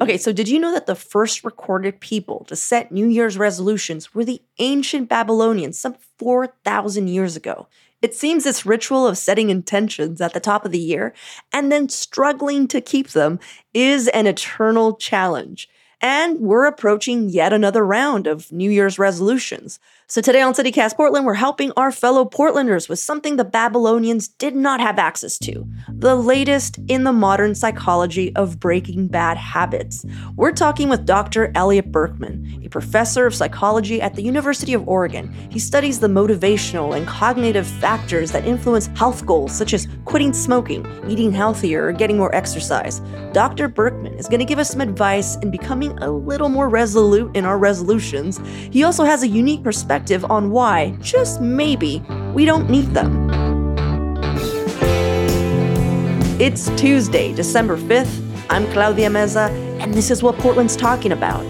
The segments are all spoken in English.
Okay, so did you know that the first recorded people to set New Year's resolutions were the ancient Babylonians some 4,000 years ago? It seems this ritual of setting intentions at the top of the year and then struggling to keep them is an eternal challenge. And we're approaching yet another round of New Year's resolutions. So today on City Cast Portland, we're helping our fellow Portlanders with something the Babylonians did not have access to the latest in the modern psychology of breaking bad habits. We're talking with Dr. Elliot Berkman, a professor of psychology at the University of Oregon. He studies the motivational and cognitive factors that influence health goals, such as quitting smoking, eating healthier, or getting more exercise. Dr. Berkman is going to give us some advice in becoming a little more resolute in our resolutions. He also has a unique perspective perspective on why, just maybe, we don't need them. It's Tuesday, December 5th. I'm Claudia Meza, and this is what Portland's talking about.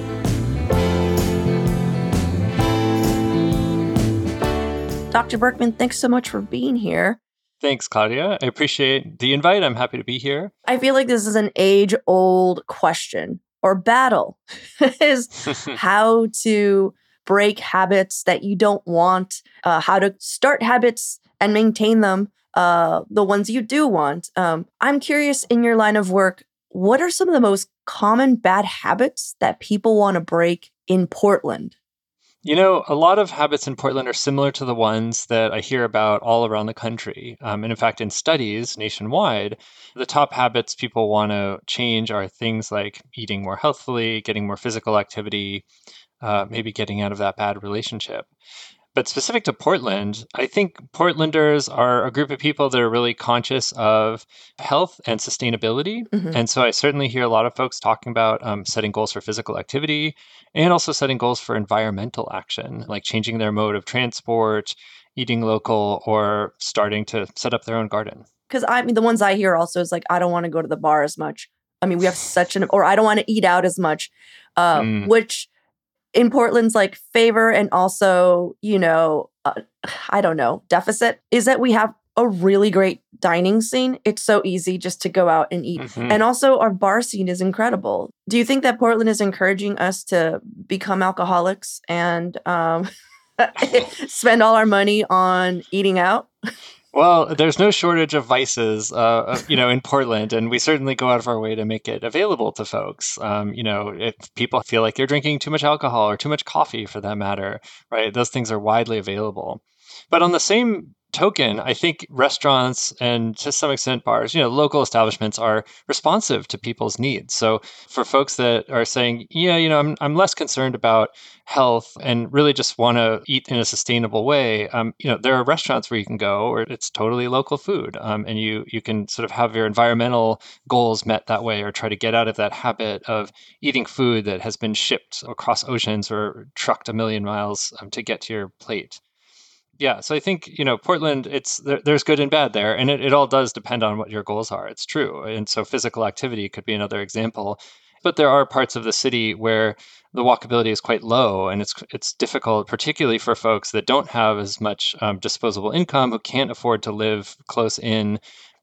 Dr. Berkman, thanks so much for being here. Thanks, Claudia. I appreciate the invite. I'm happy to be here. I feel like this is an age old question or battle is how to break habits that you don't want, uh, how to start habits and maintain them, uh, the ones you do want. Um, I'm curious in your line of work, what are some of the most common bad habits that people want to break in Portland? You know, a lot of habits in Portland are similar to the ones that I hear about all around the country. Um, and in fact, in studies nationwide, the top habits people want to change are things like eating more healthfully, getting more physical activity, uh, maybe getting out of that bad relationship. But specific to Portland, I think Portlanders are a group of people that are really conscious of health and sustainability. Mm-hmm. And so I certainly hear a lot of folks talking about um, setting goals for physical activity and also setting goals for environmental action, like changing their mode of transport, eating local, or starting to set up their own garden. Because I mean, the ones I hear also is like, I don't want to go to the bar as much. I mean, we have such an, or I don't want to eat out as much, uh, mm. which in Portland's like favor and also, you know, uh, I don't know, deficit is that we have a really great dining scene. It's so easy just to go out and eat. Mm-hmm. And also our bar scene is incredible. Do you think that Portland is encouraging us to become alcoholics and um, spend all our money on eating out? Well, there's no shortage of vices, uh, you know, in Portland, and we certainly go out of our way to make it available to folks. Um, you know, if people feel like you're drinking too much alcohol or too much coffee, for that matter, right? Those things are widely available. But on the same token, I think restaurants and to some extent bars, you know, local establishments are responsive to people's needs. So for folks that are saying, yeah, you know, I'm, I'm less concerned about health and really just want to eat in a sustainable way, um, you know, there are restaurants where you can go where it's totally local food, um, and you you can sort of have your environmental goals met that way, or try to get out of that habit of eating food that has been shipped across oceans or trucked a million miles um, to get to your plate yeah so i think you know portland it's there, there's good and bad there and it, it all does depend on what your goals are it's true and so physical activity could be another example but there are parts of the city where the walkability is quite low and it's it's difficult particularly for folks that don't have as much um, disposable income who can't afford to live close in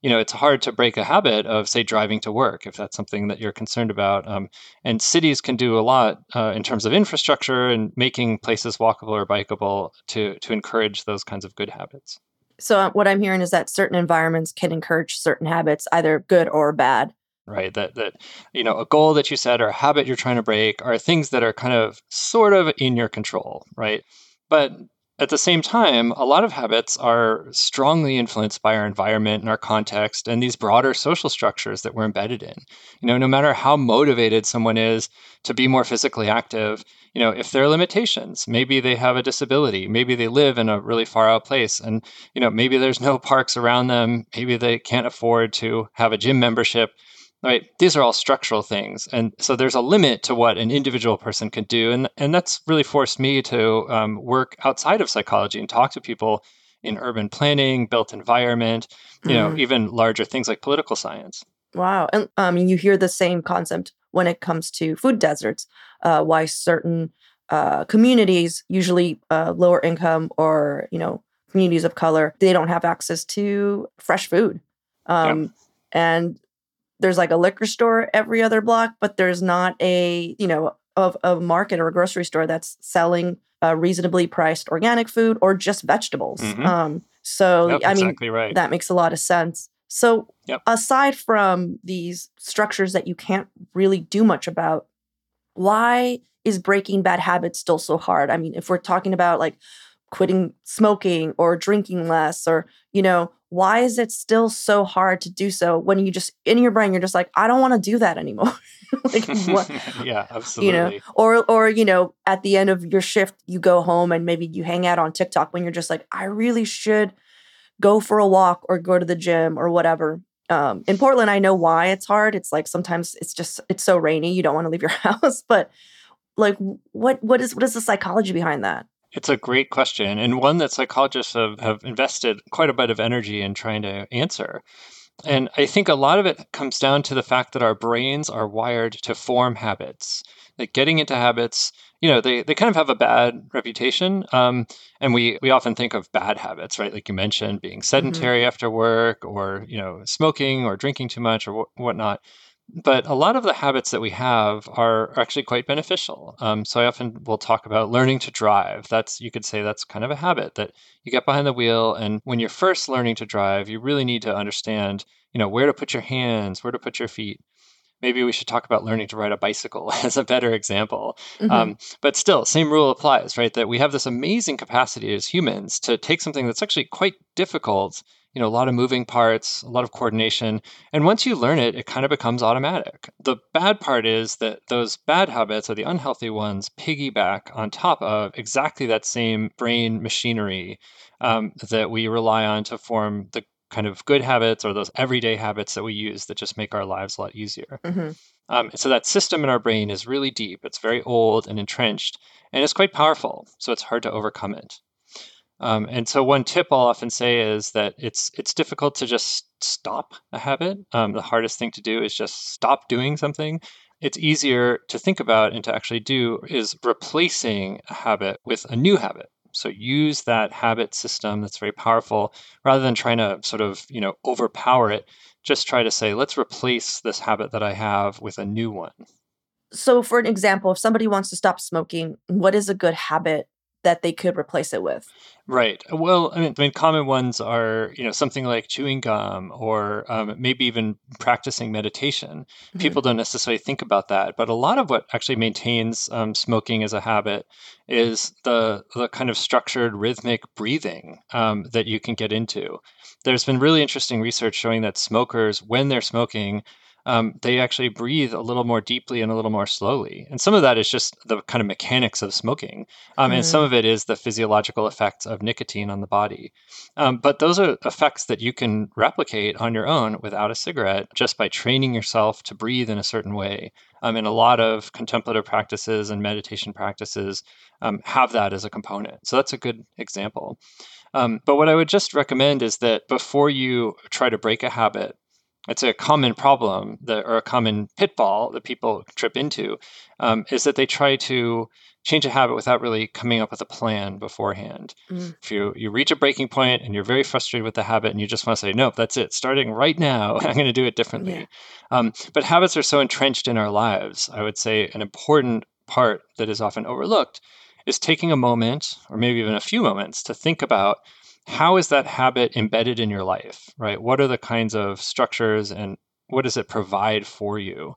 you know, it's hard to break a habit of, say, driving to work if that's something that you're concerned about. Um, and cities can do a lot uh, in terms of infrastructure and making places walkable or bikeable to to encourage those kinds of good habits. So uh, what I'm hearing is that certain environments can encourage certain habits, either good or bad. Right. That that you know, a goal that you set or a habit you're trying to break are things that are kind of sort of in your control, right? But at the same time, a lot of habits are strongly influenced by our environment and our context and these broader social structures that we're embedded in. You know, no matter how motivated someone is to be more physically active, you know, if there are limitations, maybe they have a disability, maybe they live in a really far out place and, you know, maybe there's no parks around them, maybe they can't afford to have a gym membership right? These are all structural things. And so there's a limit to what an individual person can do. And and that's really forced me to um, work outside of psychology and talk to people in urban planning built environment you know mm. even larger things like political science. Wow. And um, you hear the same concept when it comes to food deserts uh, why certain uh, communities usually uh, lower income or you know communities of color they don't have access to fresh food. Um, yeah. and there's like a liquor store every other block, but there's not a, you know, of a market or a grocery store that's selling uh, reasonably priced organic food or just vegetables. Mhm. Um, so Yep, I mean, exactly right. that makes a lot of sense. So, Yep. aside from these structures that you can't really do much about, why is breaking bad habits still so hard? I mean, if we're talking about like quitting smoking or drinking less, or, you know, why is it still so hard to do so when you just in your brain, you're just like, I don't want to do that anymore? like, what? yeah, absolutely. You know, or or you know at the end of your shift you go home and maybe you hang out on tiktok when you're just like i really should go for a walk or go to the gym or whatever um, in portland i know why it's hard it's like sometimes it's just it's so rainy you don't want to leave your house but like what what is what is the psychology behind that It's a great question, and one that psychologists have, have invested quite a bit of energy in trying to answer. And I think a lot of it comes down to the fact that our brains are wired to form habits. Like getting into habits, you know, they, they kind of have a bad reputation. Um, and we, we often think of bad habits, right? Like you mentioned, being sedentary after work or, you know, smoking or drinking too much or wh- whatnot but a lot of the habits that we have are actually quite beneficial. Um, so I often will talk about learning to drive. That's you could say that's kind of a habit that you get behind the wheel, and when you're first learning to drive, you really need to understand, you know, where to put your hands, where to put your feet. Maybe we should talk about learning to ride a bicycle as a better example. Mhm. Um, but still, same rule applies, right? That we have this amazing capacity as humans to take something that's actually quite difficult, you know, a lot of moving parts, a lot of coordination. And once you learn it, it kind of becomes automatic. The bad part is that those bad habits or the unhealthy ones piggyback on top of exactly that same brain machinery um, that we rely on to form the kind of good habits or those everyday habits that we use that just make our lives a lot easier. Mhm. Um, so that system in our brain is really deep. It's very old and entrenched, and it's quite powerful. So it's hard to overcome it. Um, and so one tip I'll often say is that it's it's difficult to just stop a habit. Um, the hardest thing to do is just stop doing something. It's easier to think about and to actually do is replacing a habit with a new habit. So use that habit system that's very powerful rather than trying to sort of you know overpower it. Just try to say, let's replace this habit that I have with a new one. so for an example if somebody wants to stop smoking what is a good habit that they could replace it with Right. Well, I mean, I mean, common ones are, you know, something like chewing gum or um, maybe even practicing meditation. Mhm. People don't necessarily think about that, but a lot of what actually maintains um, smoking as a habit is the the kind of structured rhythmic breathing um, that you can get into. There's been really interesting research showing that smokers, when they're smoking, um, they actually breathe a little more deeply and a little more slowly. And some of that is just the kind of mechanics of smoking. Um, and some of it is the physiological effects of nicotine on the body. Um, but those are effects that you can replicate on your own without a cigarette just by training yourself to breathe in a certain way. Um, and a lot of contemplative practices and meditation practices um, have that as a component. So that's a good example. Um, but what I would just recommend is that before you try to break a habit, it's a common problem that, or a common pitfall that people trip into um, is that they try to change a habit without really coming up with a plan beforehand. Mm. If you, you reach a breaking point and you're very frustrated with the habit and you just want to say, nope, that's it, starting right now, I'm going to do it differently. Yeah. Um, but habits are so entrenched in our lives. I would say an important part that is often overlooked is taking a moment or maybe even a few moments to think about how is that habit embedded in your life, right? What are the kinds of structures and what does it provide for you?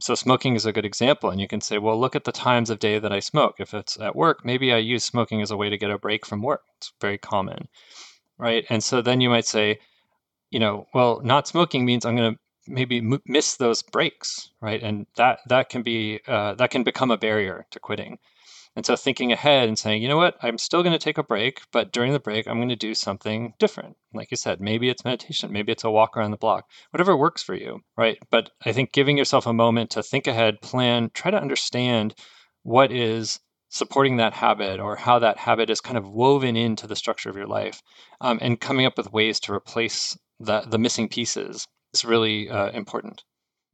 So smoking is a good example, and you can say, well, look at the times of day that I smoke. If it's at work, maybe I use smoking as a way to get a break from work. It's very common, right? And so then you might say, you know, well, not smoking means I'm going to maybe m- miss those breaks, right? And that that can be uh, that can become a barrier to quitting. And so thinking ahead and saying, you know what, I'm still going to take a break, but during the break, I'm going to do something different. Like you said, maybe it's meditation, maybe it's a walk around the block, whatever works for you, right? But I think giving yourself a moment to think ahead, plan, try to understand what is supporting that habit or how that habit is kind of woven into the structure of your life um, and coming up with ways to replace the, the missing pieces is really uh, important.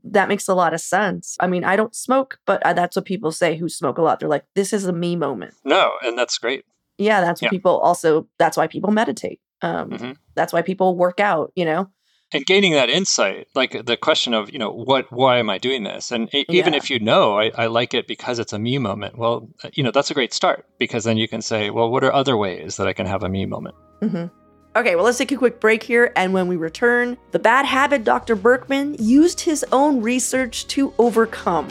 That makes a lot of sense. I mean, I don't smoke, but uh, that's what people say who smoke a lot. They're like, this is a me moment. No, and that's great. Yeah, that's what Yeah. people also, that's why people meditate. Um, Mhm. That's why people work out, you know? and gaining that insight, like the question of, you know, what, why am I doing this? And it, even Yeah. if you know, I, I like it because it's a me moment, well, you know, that's a great start because then you can say, well, what are other ways that I can have a me moment? hmm Okay, well, let's take a quick break here. And when we return, the bad habit Dr. Berkman used his own research to overcome.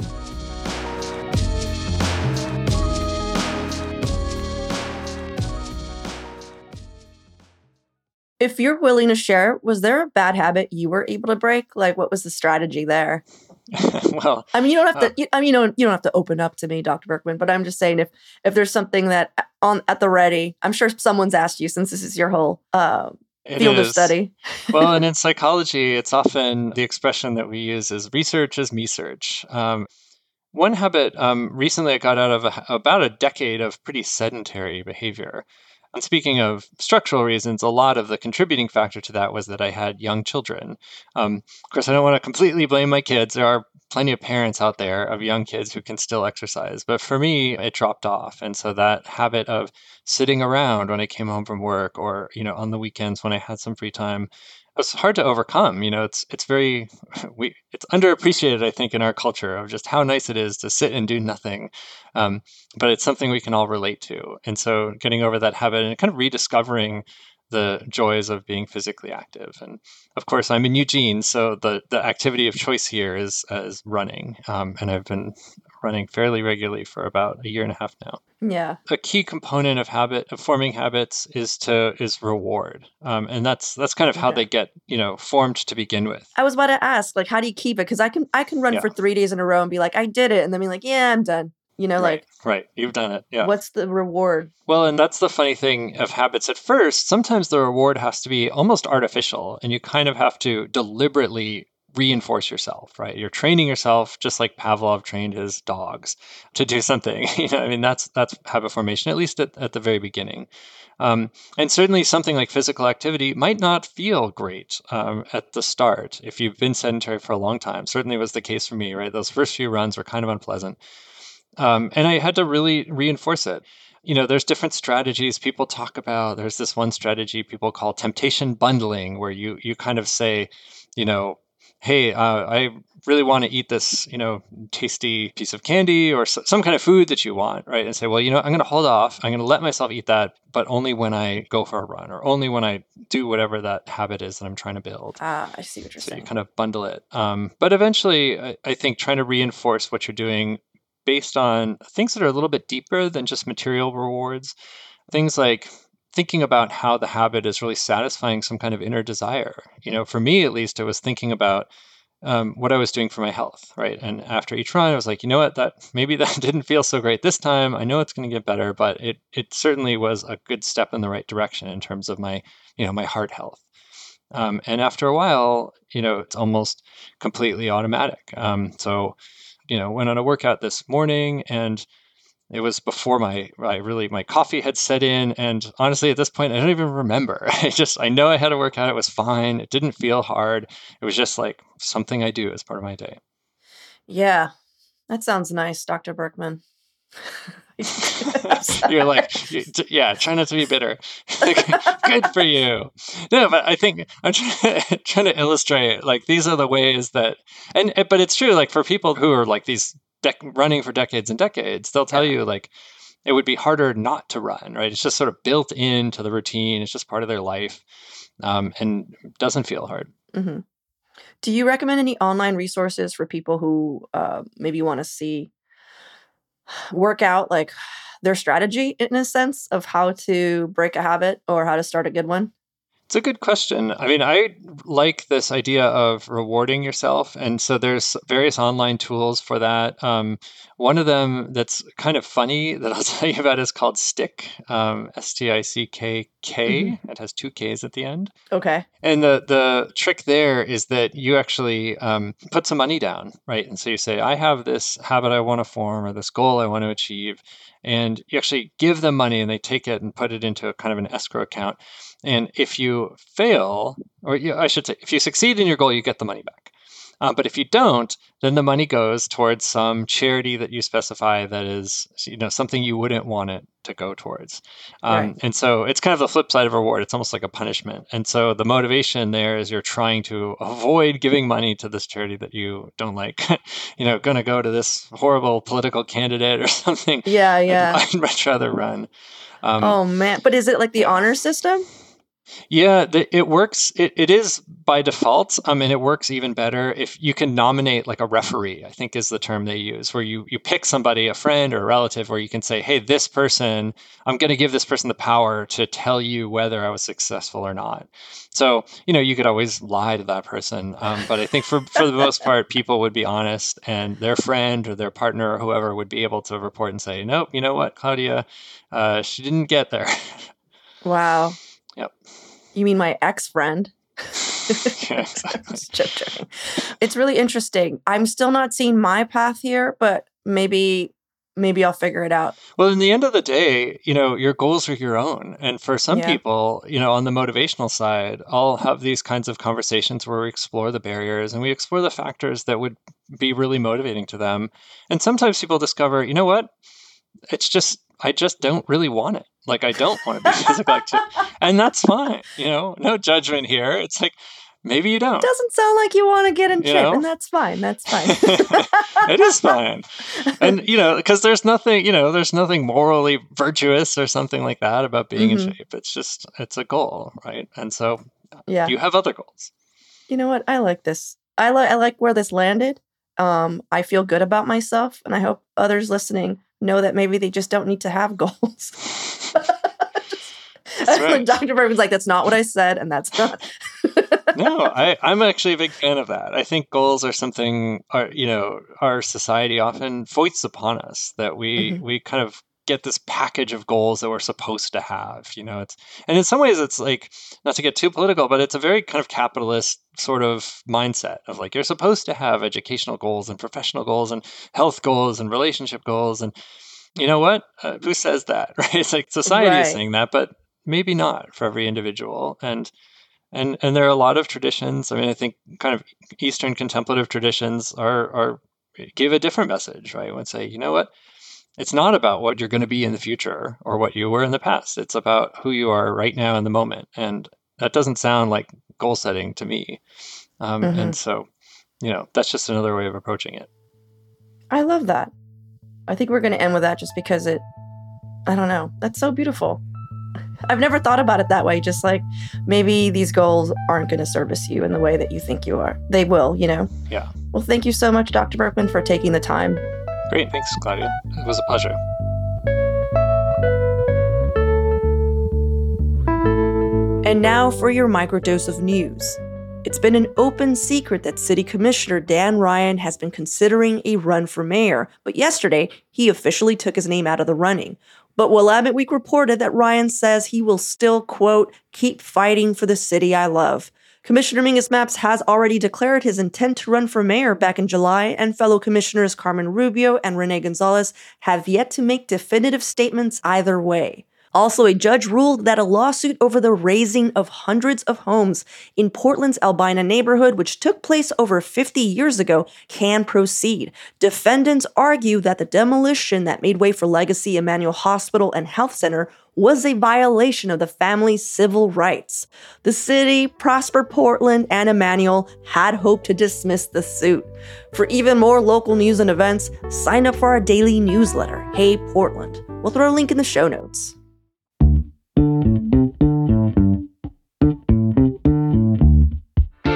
If you're willing to share, was there a bad habit you were able to break? Like, what was the strategy there? well, I mean, you don't have Uh, to. You, I mean, you don't. You don't have to open up to me, Dr. Berkman. But I'm just saying, if if there's something that uh, on at the ready, I'm sure someone's asked you since this is your whole uh, field of study. well, and in psychology, it's often the expression that we use is research is me search. Um, one habit um, recently I got out of a, about a decade of pretty sedentary behavior. And speaking of structural reasons, a lot of the contributing factor to that was that I had young children. Um, of course, I don't want to completely blame my kids. There are plenty of parents out there of young kids who can still exercise. But for me, it dropped off. And so that habit of sitting around when I came home from work or, you know, on the weekends when I had some free time was hard to overcome. You know, it's it's very we it's underappreciated, I think, in our culture of just how nice it is to sit and do nothing. Um, but it's something we can all relate to. And so getting over that habit and kind of rediscovering the joys of being physically active. And of course, I'm in Eugene, so the the activity of choice here is is running. Um, and I've been running fairly regularly for about a year and a half now Yeah. a key component of habit of forming habits is to is reward um, and that's that's kind of how Okay. they get you know formed to begin with I was about to ask, like, how do you keep it? Because I can I can run Yeah. for three days in a row and be like, I did it, and then be like, yeah, I'm done. You know, right like, right. You've done it. Yeah. what's the reward? well and that's the funny thing of habits. At first sometimes the reward has to be almost artificial and you kind of have to deliberately reinforce yourself right? You're training yourself just like pavlov trained his dogs to do something. You know i mean that's that's habit formation at least at, at the very beginning. Um, and certainly something like physical activity might not feel great um, at the start if you've been sedentary for a long time. Certainly was the case for me right? Those first few runs were kind of unpleasant um, and i had to really reinforce it. You know there's different strategies people talk about. There's this one strategy people call temptation bundling where you you kind of say you know hey uh, i really want to eat this you know tasty piece of candy or some kind of food that you want right? And say well you know i'm going to hold off. I'm going to let myself eat that but only when i go for a run or only when i do whatever that habit is that i'm trying to build. Ah, I see what you're saying. you kind of bundle it. Um, but eventually, I, I think trying to reinforce what you're doing based on things that are a little bit deeper than just material rewards. Things like thinking about how the habit is really satisfying some kind of inner desire. You know, for me at least, I was thinking about um, what I was doing for my health, right? And after each run, I was like, you know what, that maybe that didn't feel so great this time. I know it's going to get better, but it it certainly was a good step in the right direction in terms of my you know my heart health. Um, and after a while, you know, it's almost completely automatic. Um, so, you know, went on a workout this morning and it was before my I really my coffee had set in and honestly at this point I don't even remember. I just I know I had a workout, it was fine. It didn't feel hard. It was just like something I do as part of my day. Yeah, that sounds nice, Dr. Berkman. You're like, yeah, try not to be bitter. Good for you. No, but I think I'm trying, trying to illustrate like these are the ways that, and but it's true. Like for people who are like these dec- running for decades and decades, they'll tell Yeah. you like it would be harder not to run. Right? It's just sort of built into the routine. It's just part of their life, um, and doesn't feel hard. hmm Do you recommend any online resources for people who uh, maybe want to see work out like their strategy in a sense of how to break a habit or how to start a good one? It's a good question. I mean, I like this idea of rewarding yourself, and so there's various online tools for that. Um, one of them that's kind of funny that I'll tell you about is called Stick, um, S T I C K K. It has two Ks at the end. Okay. And the the trick there is that you actually um, put some money down, right? And so you say, I have this habit I want to form or this goal I want to achieve, and you actually give them money, and they take it and put it into a kind of an escrow account. And if you fail, or you, I should say, if you succeed in your goal, you get the money back. Uh, but if you don't, then the money goes towards some charity that you specify that is, you know, something you wouldn't want it to go towards. Um, right. And so it's kind of the flip side of reward. It's almost like a punishment. And so the motivation there is you're trying to avoid giving money to this charity that you don't like. you know, going to go to this horrible political candidate or something. Yeah, yeah. I'd much rather run. Um, oh man! But is it like the honor system? Yeah, it works. It, it is by default. I mean, it works even better if you can nominate like a referee. I think is the term they use, where you you pick somebody, a friend or a relative, where you can say, "Hey, this person, I'm going to give this person the power to tell you whether I was successful or not." So you know, you could always lie to that person, um, but I think for for the most part, people would be honest, and their friend or their partner or whoever would be able to report and say, "Nope, you know what, Claudia, uh, she didn't get there." Wow. Yep. You mean my ex friend? yeah, exactly. It's really interesting. I'm still not seeing my path here, but maybe maybe I'll figure it out. Well, in the end of the day, you know, your goals are your own. And for some yeah. people, you know, on the motivational side, I'll have these kinds of conversations where we explore the barriers and we explore the factors that would be really motivating to them. And sometimes people discover, you know what? It's just I just don't really want it. Like I don't want to be physically active, and that's fine. You know, no judgment here. It's like maybe you don't. It doesn't sound like you want to get in you shape, know? and that's fine. That's fine. it is fine, and you know, because there's nothing, you know, there's nothing morally virtuous or something like that about being mm-hmm. in shape. It's just it's a goal, right? And so, yeah, you have other goals. You know what? I like this. I like I like where this landed. Um, I feel good about myself, and I hope others listening know that maybe they just don't need to have goals. right. Dr. Berkman's like, that's not what I said, and that's not. no, I, I'm actually a big fan of that. I think goals are something our you know our society often foists upon us that we mm-hmm. we kind of get this package of goals that we're supposed to have you know it's and in some ways it's like not to get too political but it's a very kind of capitalist sort of mindset of like you're supposed to have educational goals and professional goals and health goals and relationship goals. And you know what? Uh, who says that right? It's like society right. is saying that but maybe not for every individual. And and and there are a lot of traditions. I mean i think kind of eastern contemplative traditions are are give a different message right? And say you know what it's not about what you're going to be in the future or what you were in the past. It's about who you are right now in the moment. And that doesn't sound like goal setting to me. Um, mm-hmm. And so, you know, that's just another way of approaching it. I love that. I think we're going to end with that just because it, I don't know, that's so beautiful. I've never thought about it that way. Just like maybe these goals aren't going to service you in the way that you think you are. They will, you know? Yeah. Well, thank you so much, Dr. Berkman, for taking the time Great. Thanks, Claudia. It was a pleasure. And now for your microdose of news. It's been an open secret that City Commissioner Dan Ryan has been considering a run for mayor, but yesterday he officially took his name out of the running. But Willamette Week reported that Ryan says he will still, quote, keep fighting for the city I love. Commissioner Mingus Mapps has already declared his intent to run for mayor back in July, and fellow commissioners Carmen Rubio and Rene Gonzalez have yet to make definitive statements either way. Also, a judge ruled that a lawsuit over the razing of hundreds of homes in Portland's Albina neighborhood, which took place over 50 years ago, can proceed. Defendants argue that the demolition that made way for Legacy Emanuel Hospital and Health Center was a violation of the family's civil rights. The city, Prosper Portland, and Emanuel had hoped to dismiss the suit. For even more local news and events, sign up for our daily newsletter, Hey Portland. We'll throw a link in the show notes.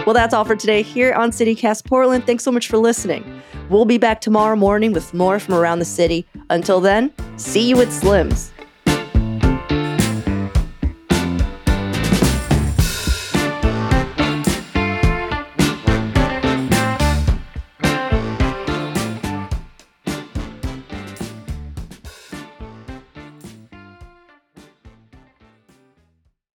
Well, that's all for today here on City Cast Portland. Thanks so much for listening. We'll be back tomorrow morning with more from around the city. Until then, see you at Slim's.